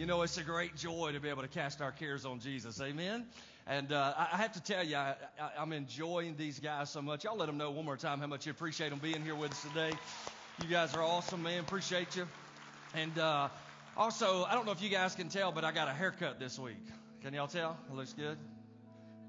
You know, it's a great joy to be able to cast our cares on Jesus. Amen. And uh, I have to tell you, I, am enjoying these guys so much. Y'all let them know one more time how much you appreciate them being here with us today. You guys are awesome, man. Appreciate you. And uh, also, I don't know if you guys can tell, but I got a haircut this week. Can y'all tell? It looks good.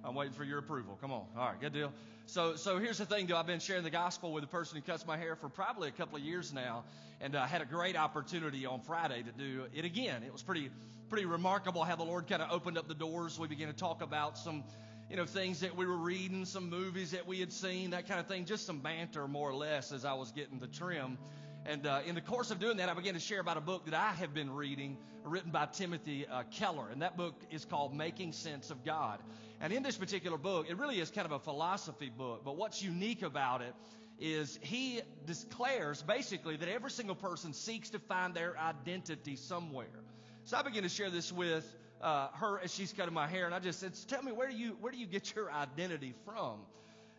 I'm waiting for your approval. Come on. All right, good deal. So, so here's the thing, though. I've been sharing the gospel with a person who cuts my hair for probably a couple of years now, and I uh, had a great opportunity on Friday to do it again. It was pretty, pretty remarkable how the Lord kind of opened up the doors. We began to talk about some, you know, things that we were reading, some movies that we had seen, that kind of thing, just some banter more or less as I was getting the trim. And uh, in the course of doing that, I began to share about a book that I have been reading, written by Timothy uh, Keller. And that book is called Making Sense of God. And in this particular book, it really is kind of a philosophy book. But what's unique about it is he declares basically that every single person seeks to find their identity somewhere. So I began to share this with uh, her as she's cutting my hair, and I just said, "Tell me where do you where do you get your identity from?"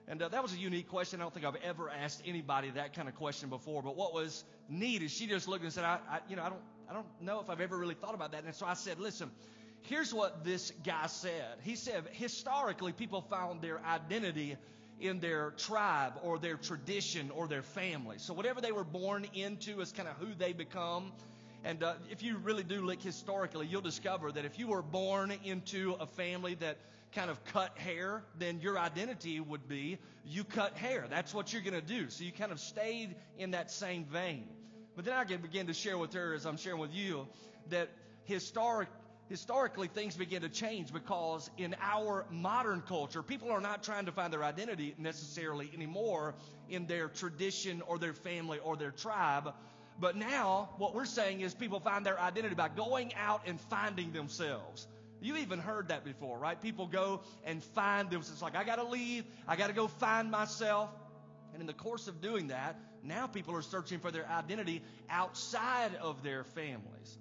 And uh, that was a unique question. I don't think I've ever asked anybody that kind of question before. But what was is she just looked and said, I, I, you know, I don't, I don't know if I've ever really thought about that. And so I said, listen, here's what this guy said. He said, historically, people found their identity in their tribe or their tradition or their family. So whatever they were born into is kind of who they become. And uh, if you really do look historically, you'll discover that if you were born into a family that kind of cut hair, then your identity would be you cut hair. That's what you're going to do. So you kind of stayed in that same vein. But then I can begin to share with her, as I'm sharing with you, that historic, historically things begin to change because in our modern culture, people are not trying to find their identity necessarily anymore in their tradition or their family or their tribe. But now, what we're saying is people find their identity by going out and finding themselves. You've even heard that before, right? People go and find themselves. It's like, I got to leave. I got to go find myself. And in the course of doing that, now people are searching for their identity outside of their families.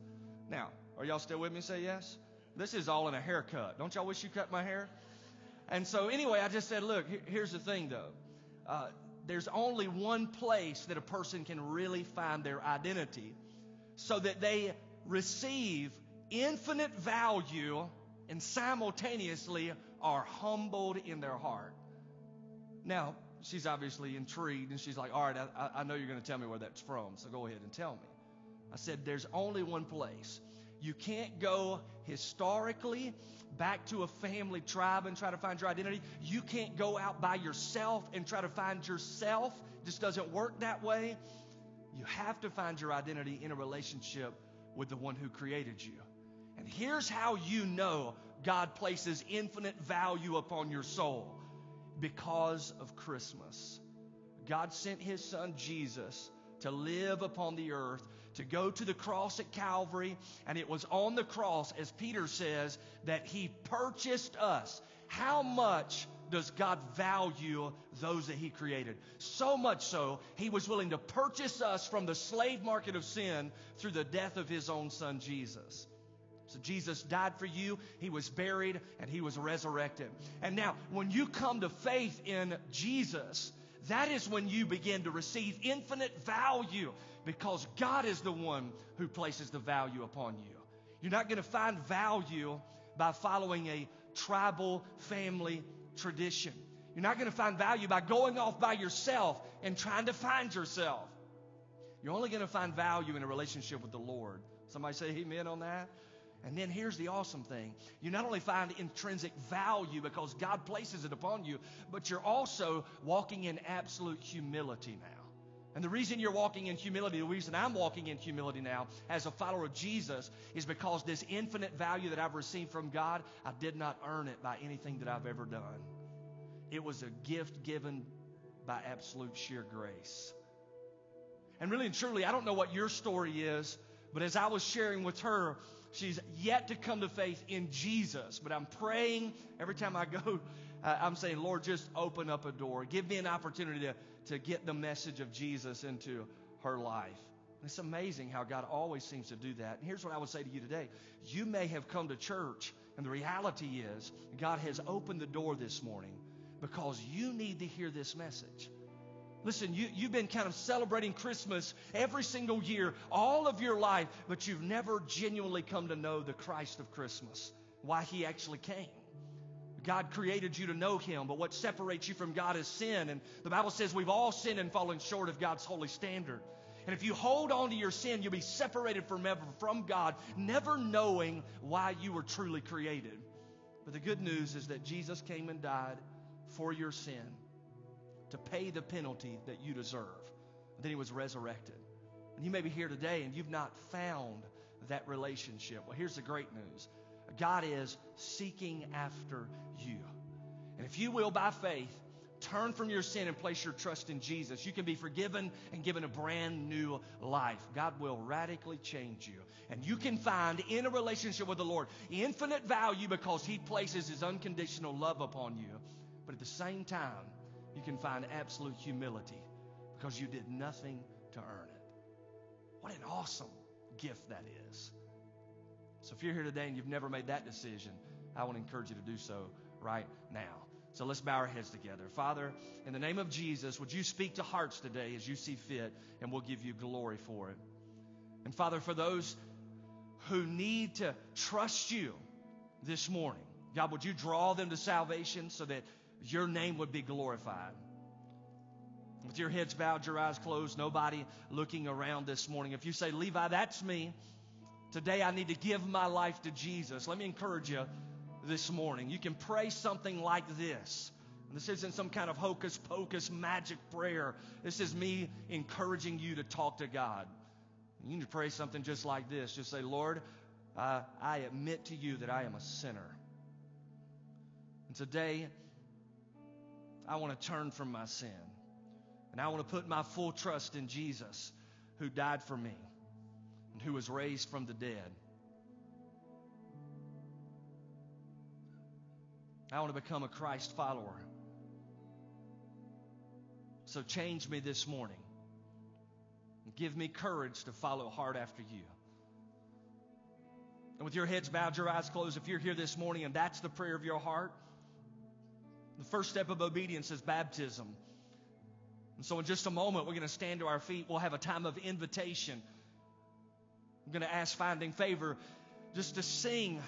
Now, are y'all still with me? Say yes. This is all in a haircut. Don't y'all wish you cut my hair? And so, anyway, I just said, look, here's the thing though. Uh, there's only one place that a person can really find their identity so that they receive infinite value and simultaneously are humbled in their heart. Now, she's obviously intrigued and she's like, All right, I, I know you're going to tell me where that's from, so go ahead and tell me. I said, There's only one place. You can't go historically back to a family tribe and try to find your identity. You can't go out by yourself and try to find yourself. It just doesn't work that way. You have to find your identity in a relationship with the one who created you. And here's how you know God places infinite value upon your soul because of Christmas. God sent his son Jesus to live upon the earth, to go to the cross at Calvary, and it was on the cross, as Peter says, that he purchased us. How much does God value those that he created? So much so, he was willing to purchase us from the slave market of sin through the death of his own son Jesus. So Jesus died for you, He was buried, and He was resurrected. And now, when you come to faith in Jesus, that is when you begin to receive infinite value because God is the one who places the value upon you. You're not going to find value by following a tribal family tradition. You're not going to find value by going off by yourself and trying to find yourself. You're only going to find value in a relationship with the Lord. Somebody say amen on that? And then here's the awesome thing. You not only find intrinsic value because God places it upon you, but you're also walking in absolute humility now. And the reason you're walking in humility, the reason I'm walking in humility now as a follower of Jesus is because this infinite value that I've received from God, I did not earn it by anything that I've ever done. It was a gift given by absolute sheer grace. And really and truly, I don't know what your story is, but as I was sharing with her, She's yet to come to faith in Jesus. But I'm praying every time I go, uh, I'm saying, Lord, just open up a door. Give me an opportunity to, to get the message of Jesus into her life. And it's amazing how God always seems to do that. And here's what I would say to you today you may have come to church, and the reality is, God has opened the door this morning because you need to hear this message. Listen, you, you've been kind of celebrating Christmas every single year, all of your life, but you've never genuinely come to know the Christ of Christmas, why He actually came. God created you to know Him, but what separates you from God is sin. And the Bible says we've all sinned and fallen short of God's holy standard. And if you hold on to your sin, you'll be separated forever from God, never knowing why you were truly created. But the good news is that Jesus came and died for your sin to pay the penalty that you deserve. then he was resurrected. And you may be here today and you've not found that relationship. Well, here's the great news God is seeking after you. And if you will, by faith, turn from your sin and place your trust in Jesus, you can be forgiven and given a brand new life. God will radically change you. And you can find in a relationship with the Lord infinite value because He places His unconditional love upon you. But at the same time, you can find absolute humility because you did nothing to earn it. What an awesome gift that is. So if you're here today and you've never made that decision, I want to encourage you to do so right now. So let's bow our heads together. Father, in the name of Jesus, would you speak to hearts today as you see fit, and we'll give you glory for it. And Father, for those who need to trust you this morning, God, would you draw them to salvation so that your name would be glorified? With your heads bowed, your eyes closed, nobody looking around this morning. If you say, Levi, that's me. Today I need to give my life to Jesus. Let me encourage you this morning. You can pray something like this. This isn't some kind of hocus pocus magic prayer. This is me encouraging you to talk to God. You need to pray something just like this. Just say, Lord, uh, I admit to you that I am a sinner. And today, I want to turn from my sin. And I want to put my full trust in Jesus who died for me and who was raised from the dead. I want to become a Christ follower. So change me this morning. And Give me courage to follow hard after you. And with your heads bowed, your eyes closed, if you're here this morning and that's the prayer of your heart, the first step of obedience is baptism. And so, in just a moment, we're going to stand to our feet. We'll have a time of invitation. I'm going to ask Finding Favor just to sing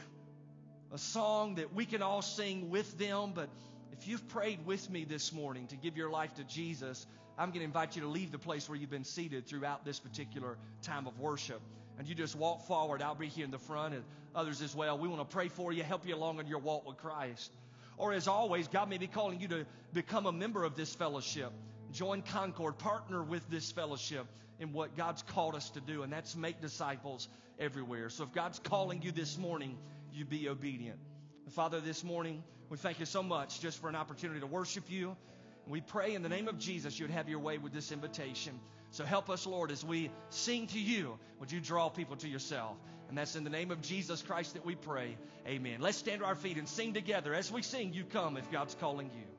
a song that we can all sing with them. But if you've prayed with me this morning to give your life to Jesus, I'm going to invite you to leave the place where you've been seated throughout this particular time of worship. And you just walk forward. I'll be here in the front and others as well. We want to pray for you, help you along in your walk with Christ. Or as always, God may be calling you to become a member of this fellowship. Join Concord, partner with this fellowship in what God's called us to do, and that's make disciples everywhere. So if God's calling you this morning, you be obedient. Father, this morning, we thank you so much just for an opportunity to worship you. We pray in the name of Jesus you'd have your way with this invitation. So help us, Lord, as we sing to you. Would you draw people to yourself? And that's in the name of Jesus Christ that we pray. Amen. Let's stand to our feet and sing together. As we sing, you come if God's calling you.